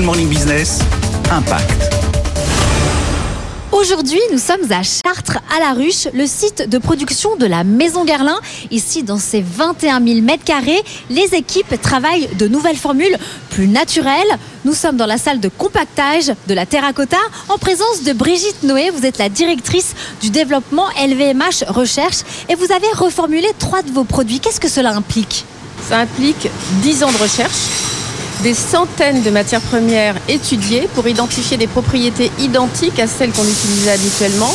Good Morning Business, Impact. Aujourd'hui, nous sommes à Chartres, à la Ruche, le site de production de la Maison Garlin. Ici, dans ces 21 000 mètres carrés, les équipes travaillent de nouvelles formules plus naturelles. Nous sommes dans la salle de compactage de la terracotta en présence de Brigitte Noé. Vous êtes la directrice du développement LVMH Recherche et vous avez reformulé trois de vos produits. Qu'est-ce que cela implique? Ça implique 10 ans de recherche des centaines de matières premières étudiées pour identifier des propriétés identiques à celles qu'on utilisait habituellement,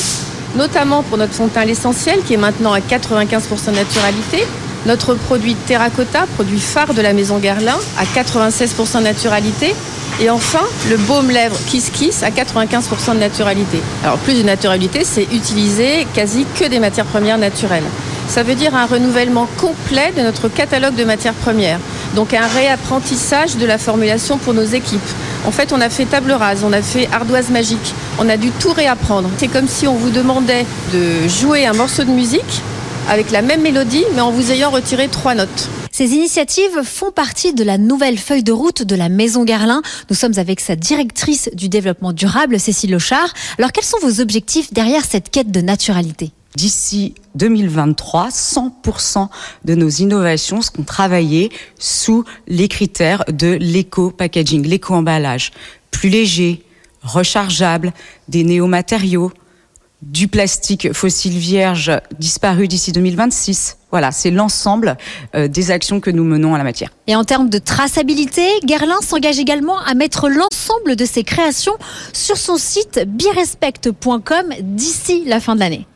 notamment pour notre teint l'essentiel qui est maintenant à 95% de naturalité, notre produit terracotta, produit phare de la maison Guerlain, à 96% de naturalité, et enfin le baume lèvres Kiss Kiss à 95% de naturalité. Alors plus de naturalité, c'est utiliser quasi que des matières premières naturelles. Ça veut dire un renouvellement complet de notre catalogue de matières premières. Donc un réapprentissage de la formulation pour nos équipes. En fait, on a fait table rase, on a fait ardoise magique, on a dû tout réapprendre. C'est comme si on vous demandait de jouer un morceau de musique avec la même mélodie, mais en vous ayant retiré trois notes. Ces initiatives font partie de la nouvelle feuille de route de la Maison Garlin. Nous sommes avec sa directrice du développement durable, Cécile Lochard. Alors, quels sont vos objectifs derrière cette quête de naturalité? D'ici 2023, 100% de nos innovations seront travaillées sous les critères de l'éco-packaging, l'éco-emballage. Plus léger, rechargeable, des néomatériaux, du plastique fossile vierge disparu d'ici 2026. Voilà, c'est l'ensemble euh, des actions que nous menons à la matière. Et en termes de traçabilité, Guerlain s'engage également à mettre l'ensemble de ses créations sur son site birespect.com d'ici la fin de l'année.